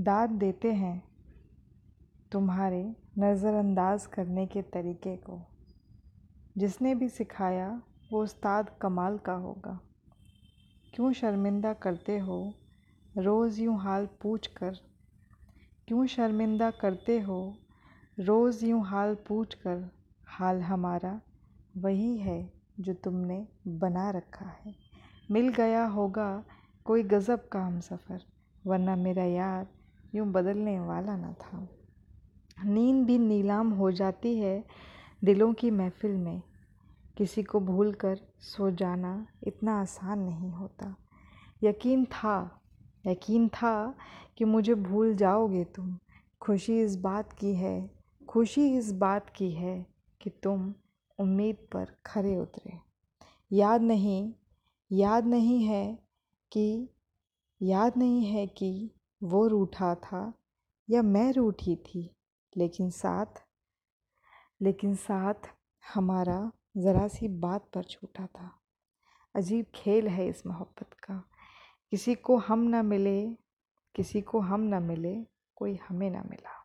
दाद देते हैं तुम्हारे नज़रअंदाज करने के तरीके को। जिसने भी सिखाया, वो उस्ताद कमाल का होगा। क्यों शर्मिंदा करते हो? रोज़ यूँ हाल पूछ कर। क्यों शर्मिंदा करते हो? रोज़ यूँ हाल पूछ कर। हाल हमारा वही है जो तुमने बना रखा है। मिल गया होगा कोई गज़ब का हम सफ़र वरना मेरा यार यूँ बदलने वाला न था। नींद भी नीलाम हो जाती है दिलों की महफिल में। किसी को भूल कर सो जाना इतना आसान नहीं होता। यकीन था यकीन था कि मुझे भूल जाओगे तुम। खुशी इस बात की है, खुशी इस बात की है कि तुम उम्मीद पर खरे उतरे। याद नहीं याद नहीं है कि, याद नहीं है कि वो रूठा था या मैं रूठी थी, लेकिन साथ लेकिन साथ हमारा ज़रा सी बात पर छूटा था। अजीब खेल है इस मोहब्बत का। किसी को हम ना मिले, किसी को हम ना मिले, कोई हमें ना मिला।